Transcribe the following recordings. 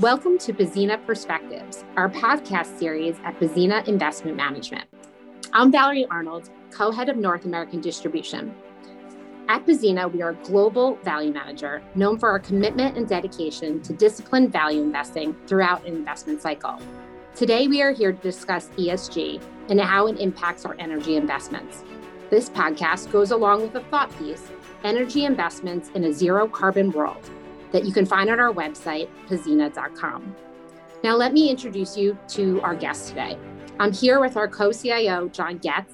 Welcome to Pzena Perspectives, our podcast series at Pzena Investment Management. I'm Valerie Arnold, co head of North American Distribution. At Pzena, we are a global value manager known for our commitment and dedication to disciplined value investing throughout an investment cycle. Today, we are here to discuss ESG and how it impacts our energy investments. This podcast goes along with a thought piece Energy Investments in a Zero Carbon World that you can find on our website, pzena.com. Now, let me introduce you to our guest today. I'm here with our co CIO, John Goetz.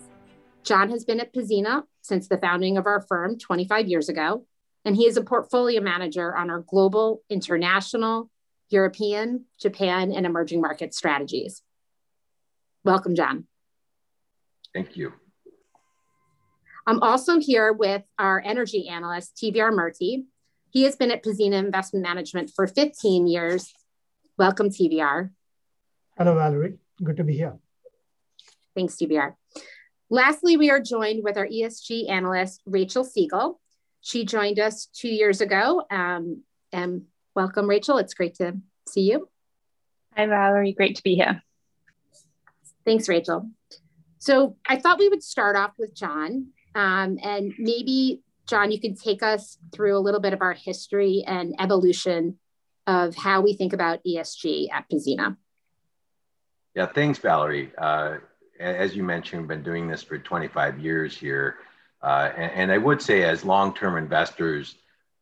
John has been at Pzena since the founding of our firm 25 years ago, and he is a portfolio manager on our global, international, European, Japan, and emerging market strategies. Welcome, John. Thank you. I'm also here with our energy analyst, TVR Murty. He has been at Pzena Investment Management for 15 years. Welcome, TVR. Hello, Valerie. Good to be here. Thanks, TVR. Lastly, we are joined with our ESG analyst, Rachel Siegel. She joined us two years ago. Um, and welcome, Rachel. It's great to see you. Hi, Valerie. Great to be here. Thanks, Rachel. So I thought we would start off with John. Um, and maybe John, you can take us through a little bit of our history and evolution of how we think about ESG at Pzena. Yeah, thanks, Valerie. Uh, as you mentioned, we've been doing this for 25 years here. Uh, and, and, I would say, as long term investors,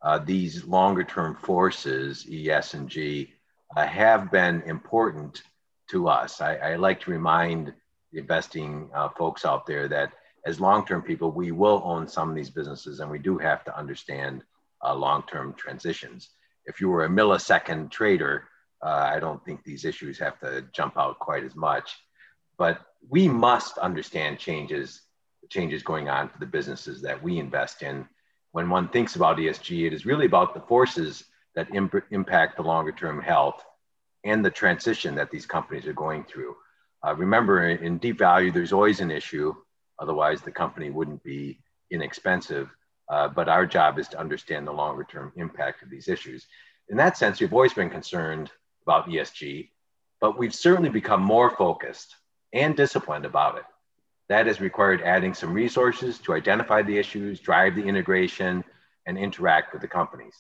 uh, these longer term forces, ES and G, uh, have been important to us. I, I, like to remind the investing uh, folks out there that as long-term people, we will own some of these businesses and we do have to understand uh, long-term transitions. If you were a millisecond trader, uh, I don't think these issues have to jump out quite as much. But we must understand changes, changes going on for the businesses that we invest in. When one thinks about ESG, it is really about the forces that imp- impact the longer term health and the transition that these companies are going through. Uh, remember, in deep value, there's always an issue Otherwise, the company wouldn't be inexpensive. Uh, but our job is to understand the longer term impact of these issues. In that sense, we've always been concerned about ESG, but we've certainly become more focused and disciplined about it. That has required adding some resources to identify the issues, drive the integration, and interact with the companies.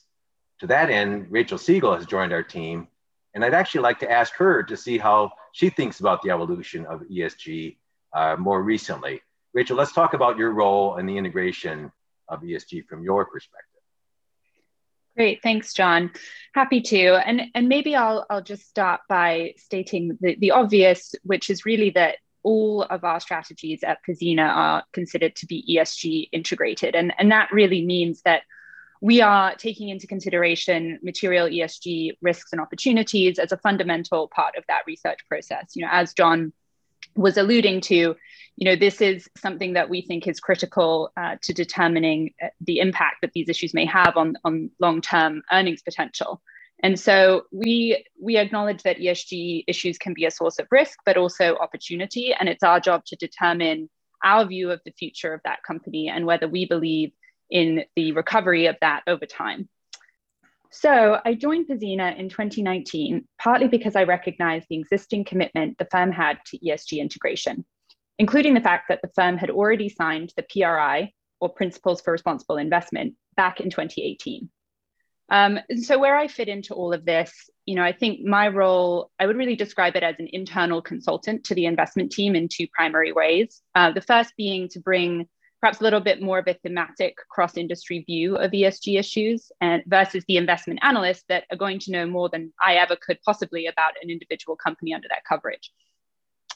To that end, Rachel Siegel has joined our team, and I'd actually like to ask her to see how she thinks about the evolution of ESG uh, more recently. Rachel, let's talk about your role and the integration of ESG from your perspective. Great, thanks, John. Happy to. And, and maybe I'll, I'll just start by stating the, the obvious, which is really that all of our strategies at Pzena are considered to be ESG integrated. And, and that really means that we are taking into consideration material ESG risks and opportunities as a fundamental part of that research process. You know, as John was alluding to, you know, this is something that we think is critical uh, to determining uh, the impact that these issues may have on, on long-term earnings potential. And so we we acknowledge that ESG issues can be a source of risk, but also opportunity. And it's our job to determine our view of the future of that company and whether we believe in the recovery of that over time. So I joined Pzena in 2019, partly because I recognized the existing commitment the firm had to ESG integration including the fact that the firm had already signed the PRI, or Principles for Responsible Investment, back in 2018. Um, and so where I fit into all of this, you know, I think my role, I would really describe it as an internal consultant to the investment team in two primary ways. Uh, the first being to bring perhaps a little bit more of a thematic cross-industry view of ESG issues and versus the investment analysts that are going to know more than I ever could possibly about an individual company under that coverage.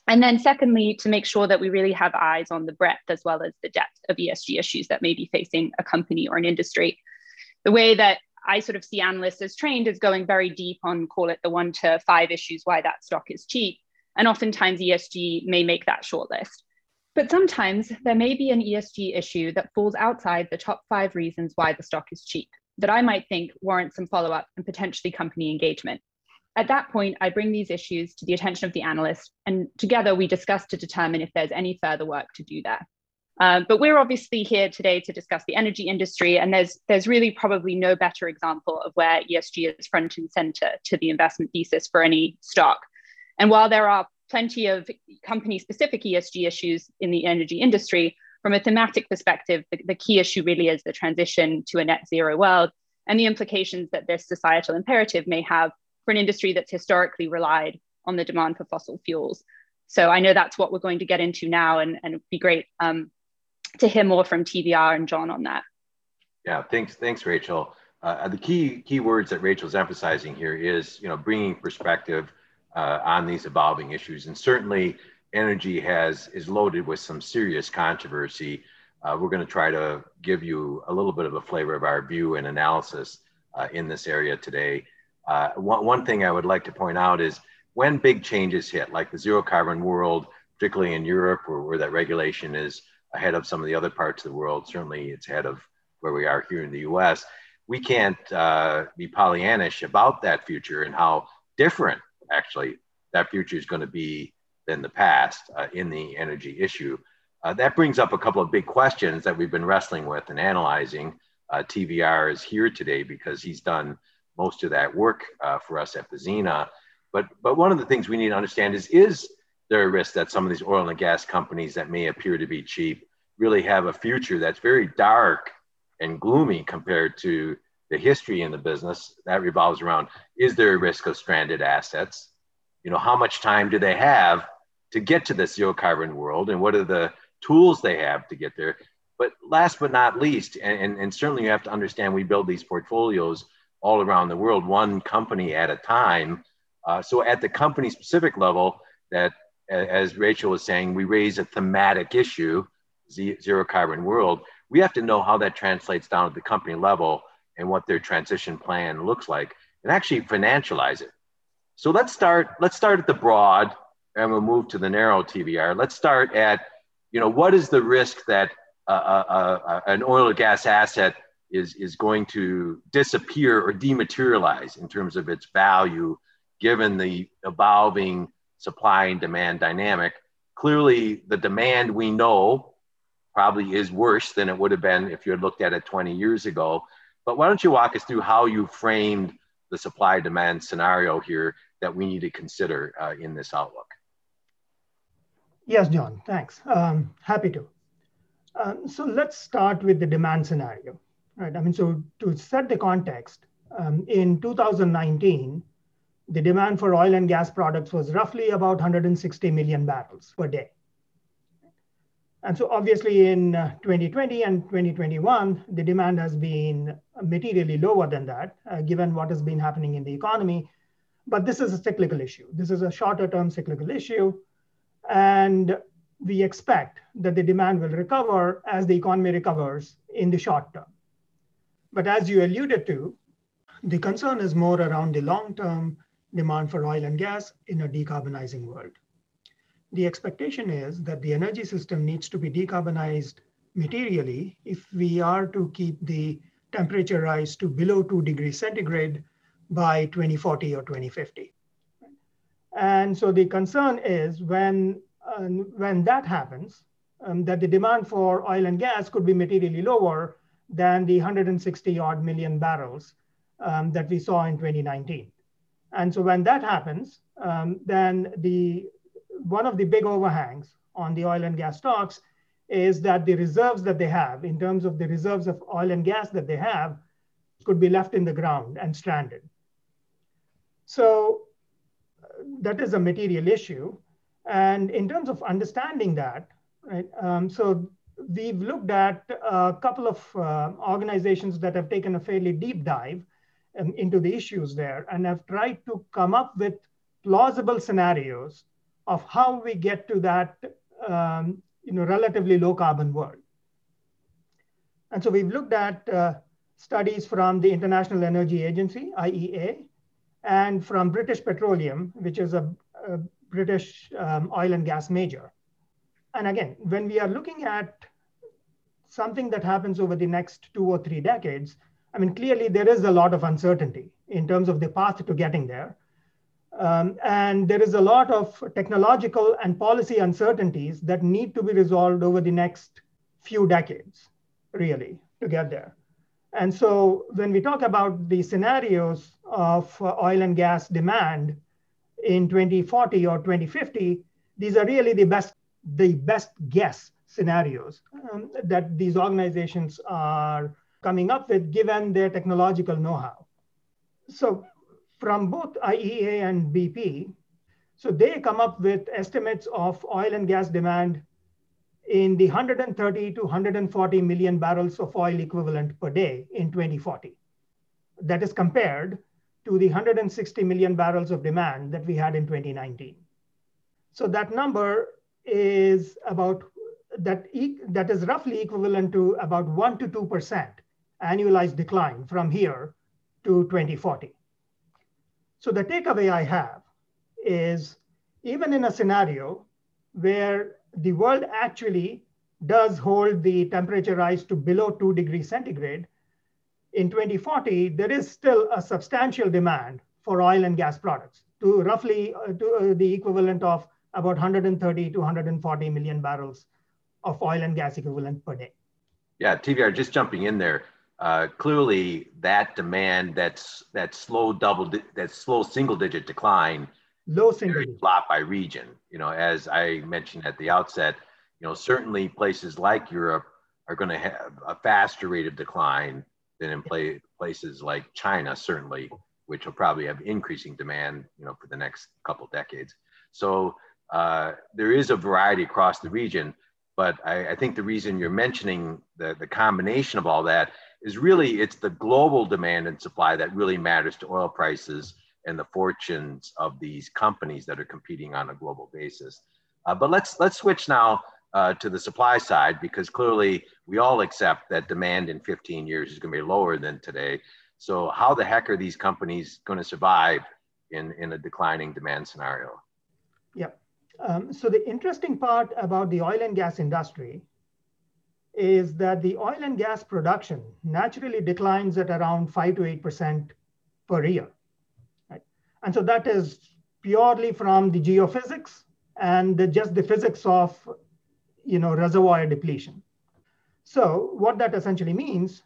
And then, secondly, to make sure that we really have eyes on the breadth as well as the depth of ESG issues that may be facing a company or an industry. The way that I sort of see analysts as trained is going very deep on, call it the one to five issues why that stock is cheap. And oftentimes, ESG may make that shortlist. But sometimes there may be an ESG issue that falls outside the top five reasons why the stock is cheap that I might think warrants some follow up and potentially company engagement. At that point, I bring these issues to the attention of the analyst, and together we discuss to determine if there's any further work to do there. Uh, but we're obviously here today to discuss the energy industry, and there's there's really probably no better example of where ESG is front and center to the investment thesis for any stock. And while there are plenty of company-specific ESG issues in the energy industry, from a thematic perspective, the, the key issue really is the transition to a net zero world and the implications that this societal imperative may have for an industry that's historically relied on the demand for fossil fuels. So I know that's what we're going to get into now, and, and it'd be great um, to hear more from TVR and John on that. Yeah, thanks, thanks, Rachel. Uh, the key key words that Rachel's emphasizing here is, you know, bringing perspective uh, on these evolving issues, and certainly energy has is loaded with some serious controversy. Uh, we're going to try to give you a little bit of a flavor of our view and analysis uh, in this area today. Uh, one, one thing I would like to point out is when big changes hit, like the zero carbon world, particularly in Europe, where, where that regulation is ahead of some of the other parts of the world, certainly it's ahead of where we are here in the US, we can't uh, be Pollyannish about that future and how different actually that future is going to be than the past uh, in the energy issue. Uh, that brings up a couple of big questions that we've been wrestling with and analyzing. Uh, TVR is here today because he's done most of that work uh, for us at Pzena. But, but one of the things we need to understand is, is there a risk that some of these oil and gas companies that may appear to be cheap really have a future that's very dark and gloomy compared to the history in the business that revolves around is there a risk of stranded assets you know how much time do they have to get to this zero carbon world and what are the tools they have to get there but last but not least and, and, and certainly you have to understand we build these portfolios all around the world, one company at a time. Uh, so at the company specific level, that as Rachel was saying, we raise a thematic issue, zero carbon world. We have to know how that translates down at the company level and what their transition plan looks like, and actually financialize it. So let's start. Let's start at the broad, and we'll move to the narrow TVR. Let's start at, you know, what is the risk that uh, uh, uh, an oil or gas asset is, is going to disappear or dematerialize in terms of its value given the evolving supply and demand dynamic. Clearly, the demand we know probably is worse than it would have been if you had looked at it 20 years ago. But why don't you walk us through how you framed the supply demand scenario here that we need to consider uh, in this outlook? Yes, John, thanks. Um, happy to. Um, so let's start with the demand scenario right? I mean, so to set the context, um, in 2019, the demand for oil and gas products was roughly about 160 million barrels per day. And so obviously in uh, 2020 and 2021, the demand has been materially lower than that, uh, given what has been happening in the economy. But this is a cyclical issue. This is a shorter term cyclical issue. And we expect that the demand will recover as the economy recovers in the short term. But as you alluded to, the concern is more around the long-term demand for oil and gas in a decarbonizing world. The expectation is that the energy system needs to be decarbonized materially if we are to keep the temperature rise to below 2 degrees centigrade by 2040 or 2050. And so the concern is when, uh, when that happens, um, that the demand for oil and gas could be materially lower than the 160 odd million barrels um, that we saw in 2019. And so when that happens, um, then the one of the big overhangs on the oil and gas stocks is that the reserves that they have, in terms of the reserves of oil and gas that they have, could be left in the ground and stranded. So that is a material issue. And in terms of understanding that, right, um, so we've looked at a couple of uh, organizations that have taken a fairly deep dive um, into the issues there and have tried to come up with plausible scenarios of how we get to that um, you know, relatively low carbon world. And so we've looked at uh, studies from the International Energy Agency, IEA, and from British Petroleum, which is a, a British um, oil and gas major and again, when we are looking at something that happens over the next two or three decades, I mean, clearly there is a lot of uncertainty in terms of the path to getting there. Um, and there is a lot of technological and policy uncertainties that need to be resolved over the next few decades, really, to get there. And so when we talk about the scenarios of uh, oil and gas demand in 2040 or 2050, these are really the best, the best guess scenarios um, that these organizations are coming up with given their technological know-how. So from both IEA and BP, so they come up with estimates of oil and gas demand in the 130 to 140 million barrels of oil equivalent per day in 2040. That is compared to the 160 million barrels of demand that we had in 2019. So that number is about that, e- that is roughly equivalent to about 1 to 2% annualized decline from here to 2040. So the takeaway I have is even in a scenario where the world actually does hold the temperature rise to below 2 degrees centigrade, in 2040, there is still a substantial demand for oil and gas products to roughly uh, to, uh, the equivalent of about 130 to 140 million barrels of oil and gas equivalent per day. Yeah, TVR, just jumping in there. Uh, clearly, that demand, that's that slow double, that slow single digit decline, low single digit, lot by region. You know, as I mentioned at the outset, you know, certainly places like Europe are going to have a faster rate of decline than in play, places like China, certainly, which will probably have increasing demand, you know, for the next couple decades. So uh, there is a variety across the region, but I, I, think the reason you're mentioning the, the combination of all that is really it's the global demand and supply that really matters to oil prices and the fortunes of these companies that are competing on a global basis. Uh, but let's let's switch now uh, to the supply side because clearly we all accept that demand in 15 years is going to be lower than today. So how the heck are these companies going to survive in in a declining demand scenario? Yep. Um, so the interesting part about the oil and gas industry is that the oil and gas production naturally declines at around 5 to 8% per year. Right? And so that is purely from the geophysics and the, just the physics of you know, reservoir depletion. So what that essentially means,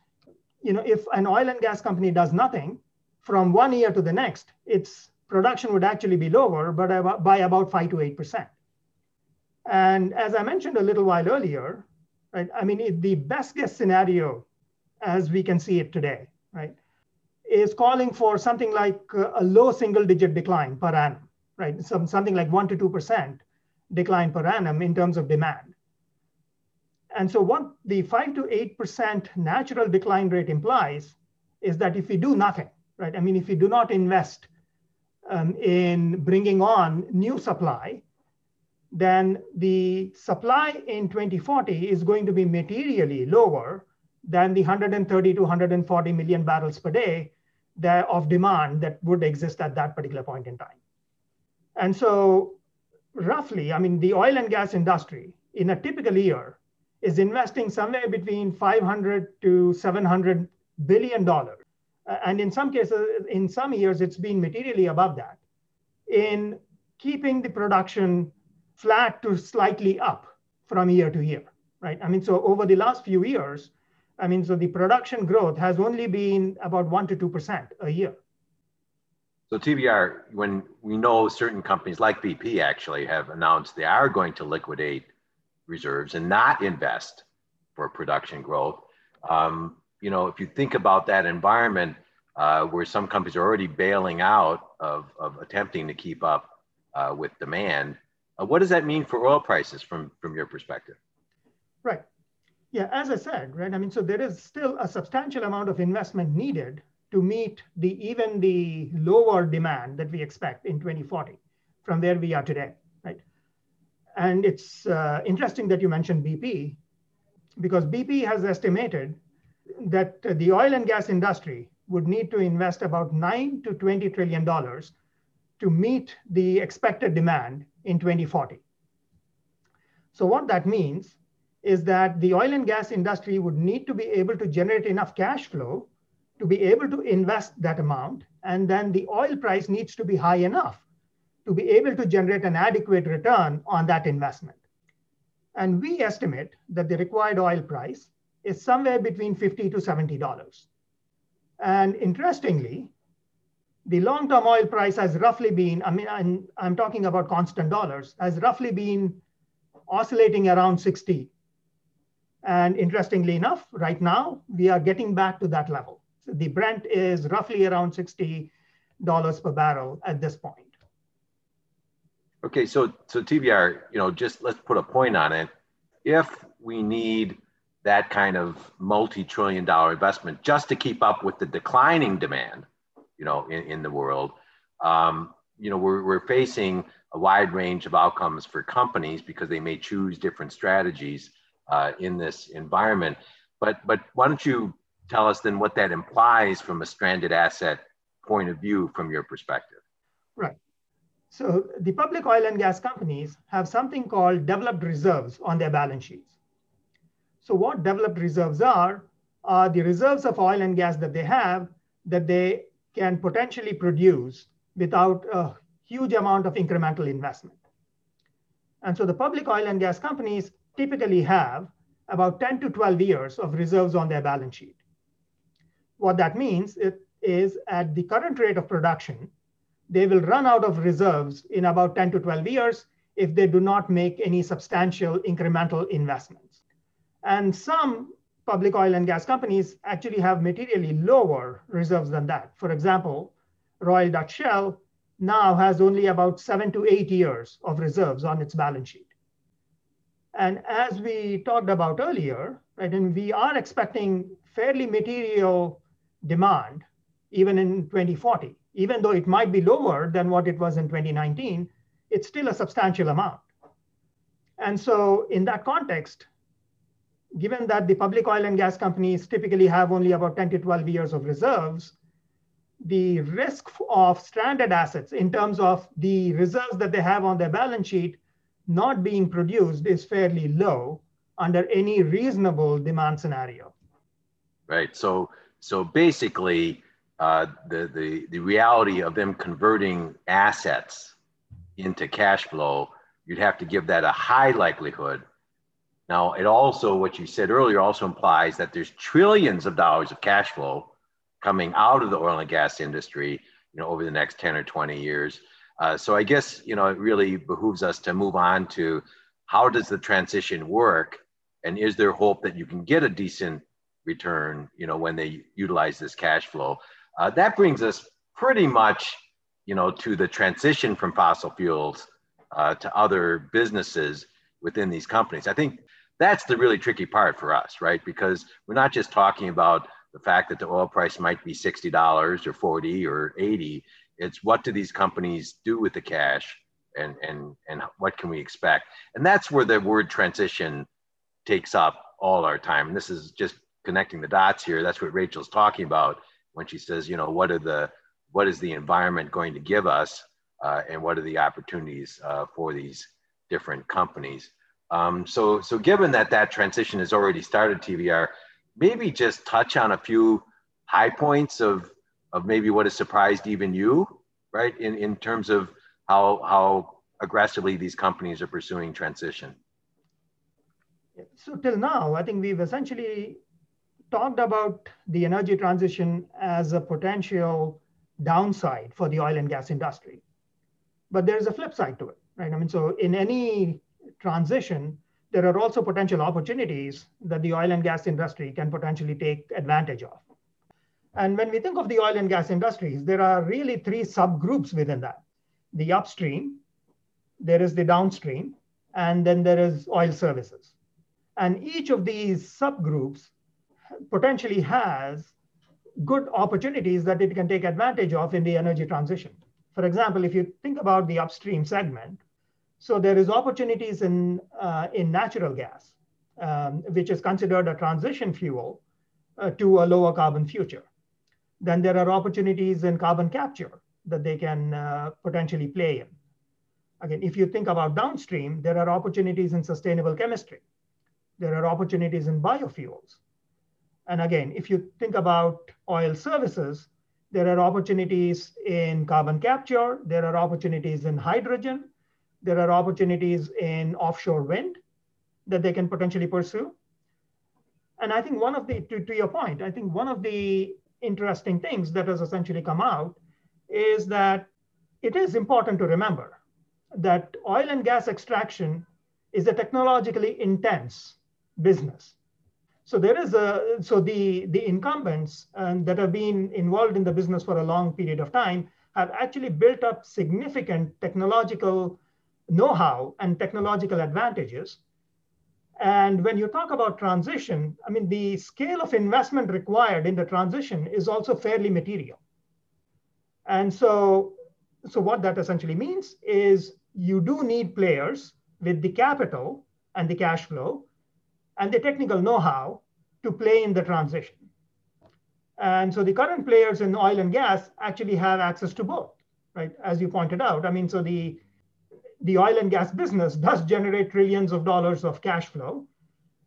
you know, if an oil and gas company does nothing from one year to the next, its production would actually be lower, but by about 5 to 8%. And as I mentioned a little while earlier, right, I mean, the best guess scenario, as we can see it today, right, is calling for something like uh, a low single digit decline per annum, right? Some, something like 1 to 2% decline per annum in terms of demand. And so what the 5 to 8% natural decline rate implies is that if we do nothing, right? I mean, if we do not invest um, in bringing on new supply, then the supply in 2040 is going to be materially lower than the 130 to 140 million barrels per day of demand that would exist at that particular point in time. And so, roughly, I mean, the oil and gas industry in a typical year is investing somewhere between 500 to 700 billion dollars and in some cases, in some years, it's been materially above that, in keeping the production flat to slightly up from year to year, right? I mean, so over the last few years, I mean, so the production growth has only been about one to 2% a year. So TVR, when we know certain companies like BP actually have announced they are going to liquidate reserves and not invest for production growth, um, you know, if you think about that environment uh, where some companies are already bailing out of, of attempting to keep up uh, with demand, uh, what does that mean for oil prices from, from your perspective? Right. Yeah, as I said, right. I mean, so there is still a substantial amount of investment needed to meet the even the lower demand that we expect in 2040 from where we are today, right? And it's uh, interesting that you mentioned BP because BP has estimated that the oil and gas industry would need to invest about 9 to 20 trillion dollars to meet the expected demand in 2040. So what that means is that the oil and gas industry would need to be able to generate enough cash flow to be able to invest that amount. And then the oil price needs to be high enough to be able to generate an adequate return on that investment. And we estimate that the required oil price is somewhere between 50 to $70. And interestingly, the long-term oil price has roughly been, I mean, I'm, I'm talking about constant dollars, has roughly been oscillating around 60. And interestingly enough, right now, we are getting back to that level. So the Brent is roughly around $60 per barrel at this point. Okay, so so TVR, you know, just let's put a point on it. If we need that kind of multi-trillion dollar investment just to keep up with the declining demand, you know, in, in the world, um, you know, we're, we're facing a wide range of outcomes for companies because they may choose different strategies uh, in this environment. But but why don't you tell us then what that implies from a stranded asset point of view from your perspective? Right. So the public oil and gas companies have something called developed reserves on their balance sheets. So what developed reserves are, are the reserves of oil and gas that they have that they can potentially produce without a huge amount of incremental investment. And so the public oil and gas companies typically have about 10 to 12 years of reserves on their balance sheet. What that means is at the current rate of production, they will run out of reserves in about 10 to 12 years if they do not make any substantial incremental investments. And some public oil and gas companies actually have materially lower reserves than that. For example, Royal Dutch Shell now has only about seven to eight years of reserves on its balance sheet. And as we talked about earlier, right, and we are expecting fairly material demand even in 2040 even though it might be lower than what it was in 2019, it's still a substantial amount. And so in that context, given that the public oil and gas companies typically have only about 10 to 12 years of reserves, the risk of stranded assets in terms of the reserves that they have on their balance sheet not being produced is fairly low under any reasonable demand scenario. Right. So so basically uh, the, the, the reality of them converting assets into cash flow, you'd have to give that a high likelihood. Now, it also, what you said earlier, also implies that there's trillions of dollars of cash flow coming out of the oil and gas industry, you know, over the next 10 or 20 years. Uh, so I guess, you know, it really behooves us to move on to how does the transition work? And is there hope that you can get a decent return, you know, when they utilize this cash flow? Uh, that brings us pretty much, you know, to the transition from fossil fuels uh, to other businesses within these companies. I think that's the really tricky part for us, right? Because we're not just talking about the fact that the oil price might be $60 or 40 or 80. It's what do these companies do with the cash and, and, and what can we expect? And that's where the word transition takes up all our time. And this is just connecting the dots here. That's what Rachel's talking about when she says, you know, what are the what is the environment going to give us, uh, and what are the opportunities uh, for these different companies. Um, so, so given that that transition has already started, TVR, maybe just touch on a few high points of of maybe what has surprised even you, right? In in terms of how how aggressively these companies are pursuing transition. So till now, I think we've essentially talked about the energy transition as a potential downside for the oil and gas industry. But there's a flip side to it, right? I mean, so in any transition, there are also potential opportunities that the oil and gas industry can potentially take advantage of. And when we think of the oil and gas industries, there are really three subgroups within that the upstream, there is the downstream, and then there is oil services. And each of these subgroups potentially has good opportunities that it can take advantage of in the energy transition. For example, if you think about the upstream segment, so there is opportunities in, uh, in natural gas, um, which is considered a transition fuel uh, to a lower carbon future. Then there are opportunities in carbon capture that they can uh, potentially play in. Again, if you think about downstream, there are opportunities in sustainable chemistry. There are opportunities in biofuels. And again, if you think about oil services, there are opportunities in carbon capture, there are opportunities in hydrogen, there are opportunities in offshore wind, that they can potentially pursue. And I think one of the, to, to your point, I think one of the interesting things that has essentially come out is that it is important to remember that oil and gas extraction is a technologically intense business. So there is a so the the incumbents um, that have been involved in the business for a long period of time have actually built up significant technological know-how and technological advantages. And when you talk about transition, I mean the scale of investment required in the transition is also fairly material. And so so what that essentially means is you do need players with the capital and the cash flow and the technical know-how to play in the transition. And so the current players in oil and gas actually have access to both, right? As you pointed out. I mean, so the the oil and gas business does generate trillions of dollars of cash flow.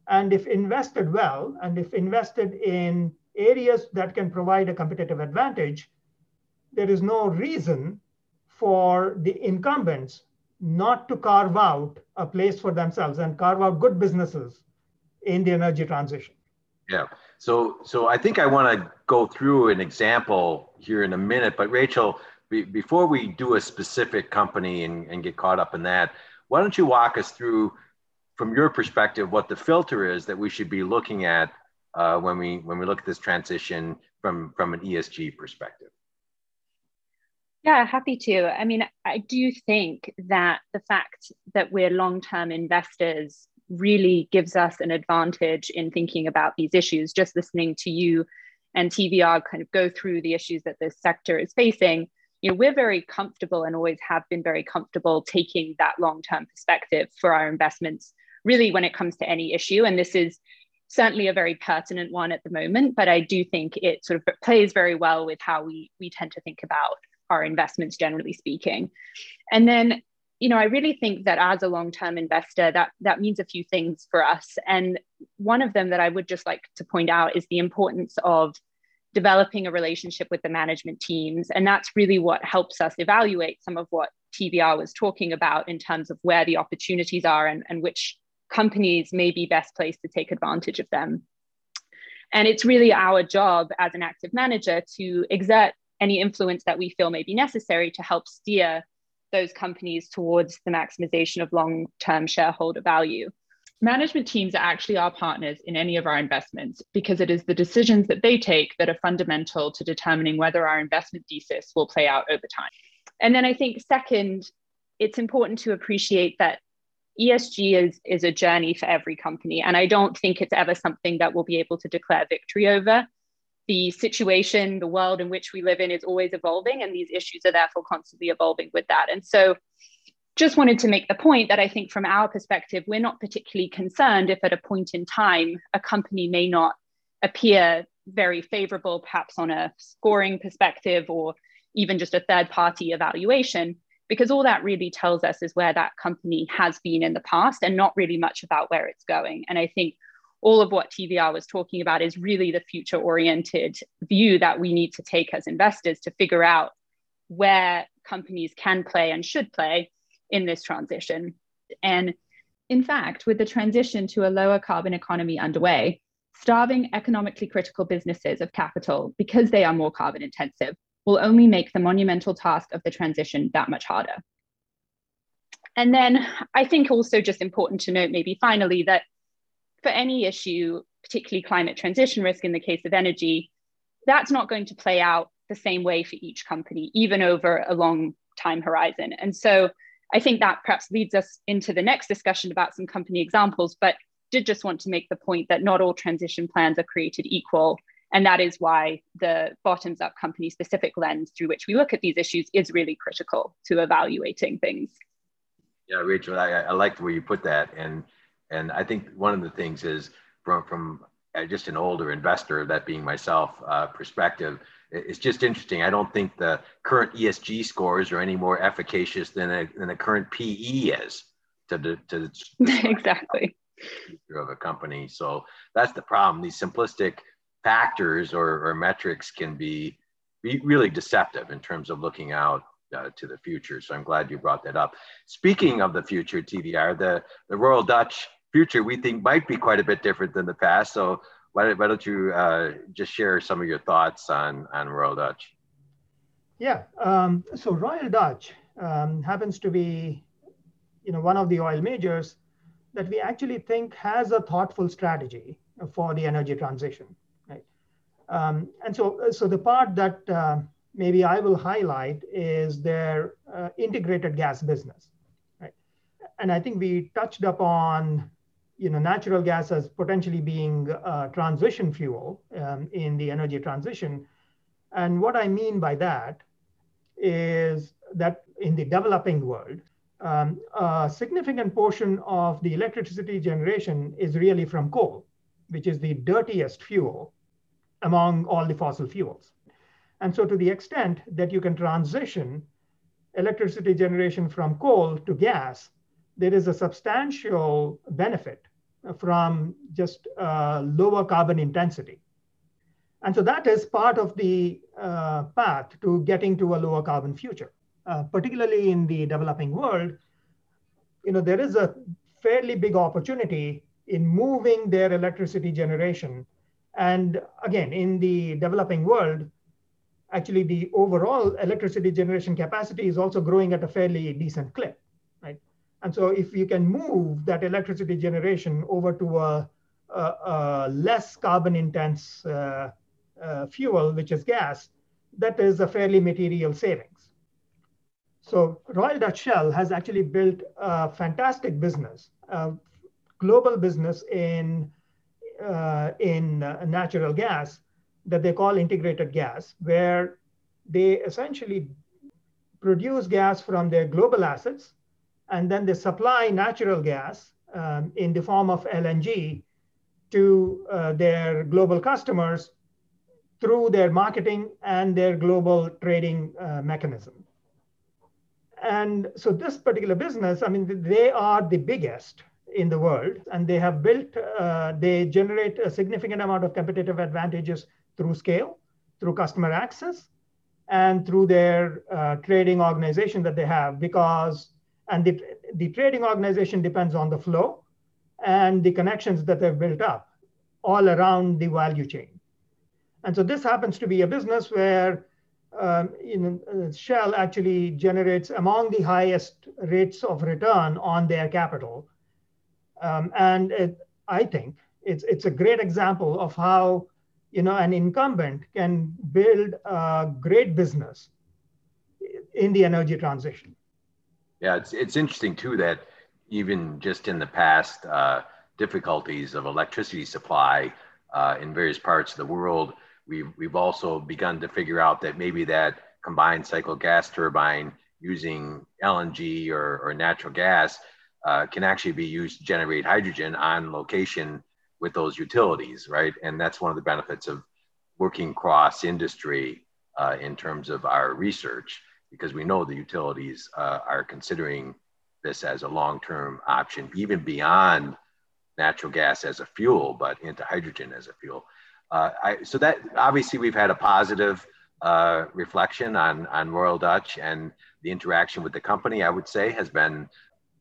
And if invested well, and if invested in areas that can provide a competitive advantage, there is no reason for the incumbents not to carve out a place for themselves and carve out good businesses in the energy transition. Yeah. So, so I think I want to go through an example here in a minute, but Rachel, be, before we do a specific company and, and get caught up in that, why don't you walk us through, from your perspective, what the filter is that we should be looking at uh, when we when we look at this transition from from an ESG perspective? Yeah, happy to. I mean, I do think that the fact that we're long term investors really gives us an advantage in thinking about these issues. Just listening to you and TVR kind of go through the issues that this sector is facing, you know, we're very comfortable and always have been very comfortable taking that long term perspective for our investments, really, when it comes to any issue. And this is certainly a very pertinent one at the moment, but I do think it sort of plays very well with how we, we tend to think about our investments generally speaking. And then, you know, I really think that as a long-term investor, that that means a few things for us. And one of them that I would just like to point out is the importance of developing a relationship with the management teams. And that's really what helps us evaluate some of what TVR was talking about in terms of where the opportunities are and, and which companies may be best placed to take advantage of them. And it's really our job as an active manager to exert any influence that we feel may be necessary to help steer those companies towards the maximization of long term shareholder value. Management teams are actually our partners in any of our investments because it is the decisions that they take that are fundamental to determining whether our investment thesis will play out over time. And then I think, second, it's important to appreciate that ESG is, is a journey for every company. And I don't think it's ever something that we'll be able to declare victory over the situation, the world in which we live in is always evolving, and these issues are therefore constantly evolving with that. And so, just wanted to make the point that I think from our perspective, we're not particularly concerned if at a point in time a company may not appear very favorable, perhaps on a scoring perspective or even just a third party evaluation, because all that really tells us is where that company has been in the past and not really much about where it's going. And I think all of what TVR was talking about is really the future oriented view that we need to take as investors to figure out where companies can play and should play in this transition. And in fact, with the transition to a lower carbon economy underway, starving economically critical businesses of capital because they are more carbon intensive will only make the monumental task of the transition that much harder. And then I think also just important to note, maybe finally, that for any issue, particularly climate transition risk in the case of energy, that's not going to play out the same way for each company, even over a long time horizon. And so I think that perhaps leads us into the next discussion about some company examples, but did just want to make the point that not all transition plans are created equal. And that is why the bottoms up company specific lens through which we look at these issues is really critical to evaluating things. Yeah, Rachel, I, I like the way you put that. And and I think one of the things is from, from uh, just an older investor, that being myself, uh, perspective, it's just interesting. I don't think the current ESG scores are any more efficacious than a, than a current PE is to, to, to exactly of a company. So that's the problem. These simplistic factors or, or metrics can be, be really deceptive in terms of looking out uh, to the future. So I'm glad you brought that up. Speaking of the future, TVR, the, the Royal Dutch future we think might be quite a bit different than the past. So why, why don't you uh, just share some of your thoughts on, on Royal Dutch? Yeah, um, so Royal Dutch um, happens to be, you know, one of the oil majors that we actually think has a thoughtful strategy for the energy transition, right? Um, and so, so the part that uh, maybe I will highlight is their uh, integrated gas business, right? And I think we touched upon you know, natural gas as potentially being a transition fuel um, in the energy transition. And what I mean by that is that in the developing world, um, a significant portion of the electricity generation is really from coal, which is the dirtiest fuel among all the fossil fuels. And so, to the extent that you can transition electricity generation from coal to gas, there is a substantial benefit from just uh, lower carbon intensity. And so that is part of the uh, path to getting to a lower carbon future, uh, particularly in the developing world. You know, there is a fairly big opportunity in moving their electricity generation. And again, in the developing world, actually the overall electricity generation capacity is also growing at a fairly decent clip. And so if you can move that electricity generation over to a, a, a less carbon intense uh, uh, fuel, which is gas, that is a fairly material savings. So Royal Dutch Shell has actually built a fantastic business, a global business in, uh, in natural gas that they call integrated gas, where they essentially produce gas from their global assets and then they supply natural gas um, in the form of LNG to uh, their global customers through their marketing and their global trading uh, mechanism. And so this particular business, I mean, they are the biggest in the world, and they have built, uh, they generate a significant amount of competitive advantages through scale, through customer access, and through their uh, trading organization that they have because and the, the trading organization depends on the flow and the connections that they've built up all around the value chain. And so this happens to be a business where um, uh, Shell actually generates among the highest rates of return on their capital. Um, and it, I think it's, it's a great example of how you know, an incumbent can build a great business in the energy transition. Yeah, it's it's interesting too that even just in the past uh, difficulties of electricity supply uh, in various parts of the world, we've we've also begun to figure out that maybe that combined cycle gas turbine using LNG or, or natural gas uh, can actually be used to generate hydrogen on location with those utilities, right? And that's one of the benefits of working cross industry uh, in terms of our research because we know the utilities uh, are considering this as a long-term option, even beyond natural gas as a fuel, but into hydrogen as a fuel. Uh, I, so that obviously we've had a positive uh, reflection on on Royal Dutch and the interaction with the company. I would say has been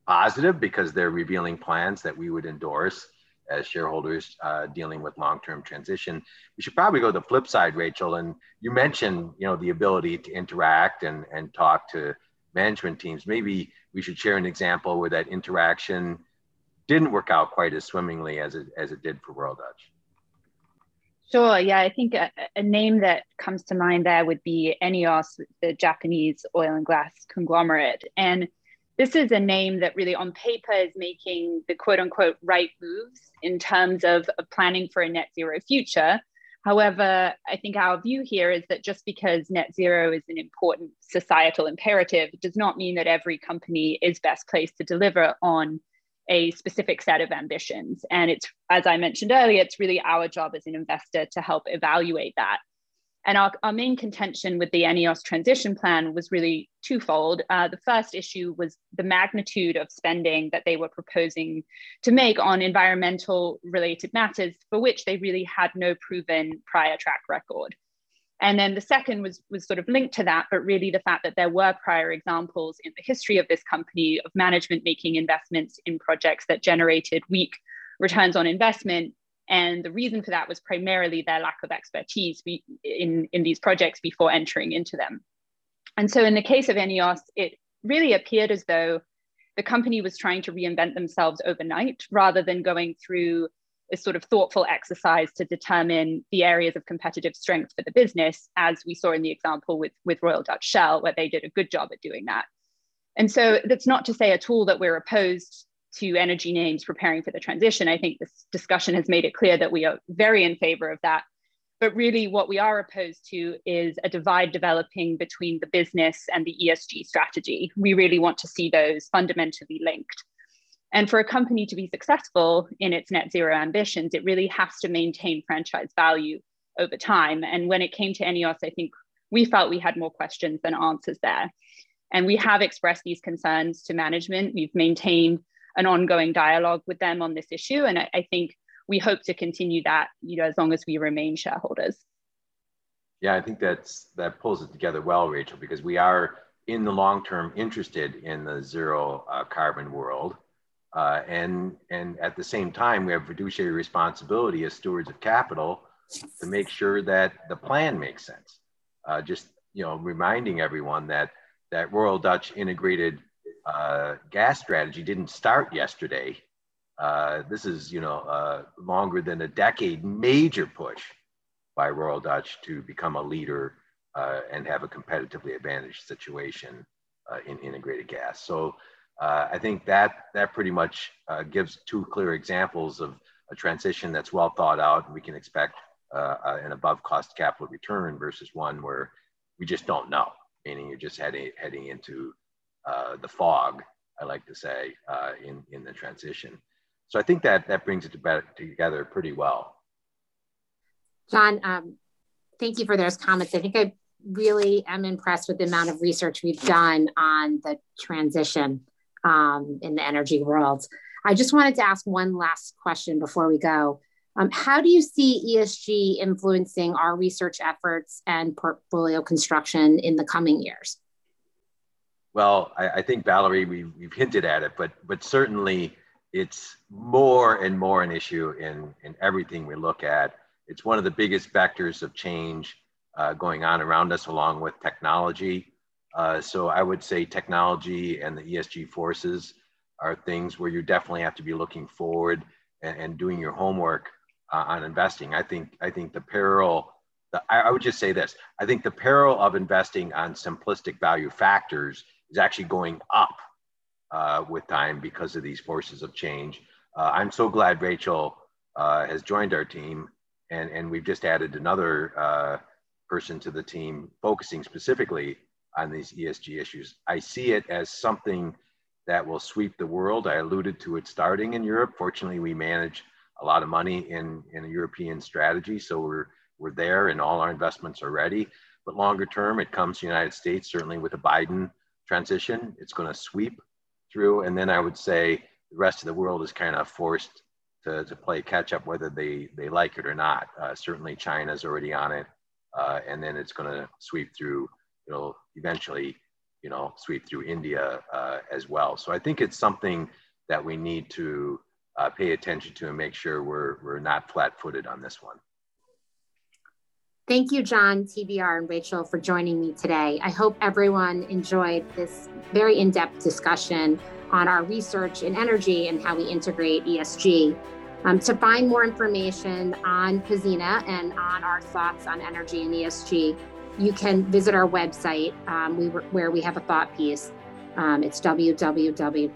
positive because they're revealing plans that we would endorse as shareholders uh, dealing with long-term transition. We should probably go to the flip side, Rachel. And you mentioned, you know, the ability to interact and, and talk to management teams. Maybe we should share an example where that interaction didn't work out quite as swimmingly as it, as it did for Royal Dutch. Sure. Yeah, I think a, a, name that comes to mind there would be ENEOS, the Japanese oil and gas conglomerate. And this is a name that really on paper is making the quote unquote right moves in terms of, of planning for a net zero future. However, I think our view here is that just because net zero is an important societal imperative does not mean that every company is best placed to deliver on a specific set of ambitions. And it's, as I mentioned earlier, it's really our job as an investor to help evaluate that. And our, our main contention with the ENEOS transition plan was really twofold. Uh, the first issue was the magnitude of spending that they were proposing to make on environmental related matters, for which they really had no proven prior track record. And then the second was, was sort of linked to that, but really the fact that there were prior examples in the history of this company of management making investments in projects that generated weak returns on investment. And the reason for that was primarily their lack of expertise in, in these projects before entering into them. And so in the case of Eneos, it really appeared as though the company was trying to reinvent themselves overnight rather than going through a sort of thoughtful exercise to determine the areas of competitive strength for the business, as we saw in the example with, with Royal Dutch Shell, where they did a good job at doing that. And so that's not to say at all that we're opposed to energy names preparing for the transition. I think this discussion has made it clear that we are very in favor of that. But really, what we are opposed to is a divide developing between the business and the ESG strategy. We really want to see those fundamentally linked. And for a company to be successful in its net zero ambitions, it really has to maintain franchise value over time. And when it came to ENEOS, I think we felt we had more questions than answers there. And we have expressed these concerns to management. We've maintained an ongoing dialogue with them on this issue. And I, I think we hope to continue that, you know, as long as we remain shareholders. Yeah, I think that's that pulls it together well, Rachel, because we are in the long term interested in the zero uh, carbon world. Uh, and and at the same time, we have fiduciary responsibility as stewards of capital to make sure that the plan makes sense. Uh, just you know, reminding everyone that that Royal Dutch integrated uh, gas strategy didn't start yesterday. Uh, this is you know uh, longer than a decade major push by Royal Dutch to become a leader uh, and have a competitively advantaged situation in integrated gas. So uh, I think that that pretty much uh, gives two clear examples of a transition that's well thought out and we can expect uh, uh an above cost capital return versus one where we just don't know, meaning you're just heading, heading into uh, the fog, I like to say, uh, in, in the transition. So I think that that brings it to together pretty well. John, um, thank you for those comments. I think I really am impressed with the amount of research we've done on the transition um, in the energy world. I just wanted to ask one last question before we go. Um, how do you see ESG influencing our research efforts and portfolio construction in the coming years? Well, I, I think Valerie, we've, we've hinted at it, but but certainly it's more and more an issue in in everything we look at. It's one of the biggest vectors of change uh, going on around us, along with technology. Uh, so I would say technology and the ESG forces are things where you definitely have to be looking forward and, and doing your homework uh, on investing. I think I think the peril. The, I, I would just say this. I think the peril of investing on simplistic value factors is actually going up uh, with time because of these forces of change. Uh, I'm so glad Rachel uh, has joined our team, and and we've just added another uh, person to the team focusing specifically on these ESG issues. I see it as something that will sweep the world. I alluded to it starting in Europe. Fortunately, we manage a lot of money in, in a European strategy, so we're, we're there and all our investments are ready. But longer term, it comes to the United States, certainly with the Biden transition, it's going to sweep through. And then I would say the rest of the world is kind of forced to, to play catch up, whether they, they like it or not. Uh, certainly, China's already on it. Uh, and then it's going to sweep through it'll eventually, you know, sweep through India uh, as well. So I think it's something that we need to uh, pay attention to and make sure we're, we're not flat-footed on this one. Thank you, John, TVR, and Rachel for joining me today. I hope everyone enjoyed this very in-depth discussion on our research in energy and how we integrate ESG. Um, to find more information on Pzena and on our thoughts on energy and ESG, you can visit our website um, we, where we have a thought piece. Um, it's www.pzena.com.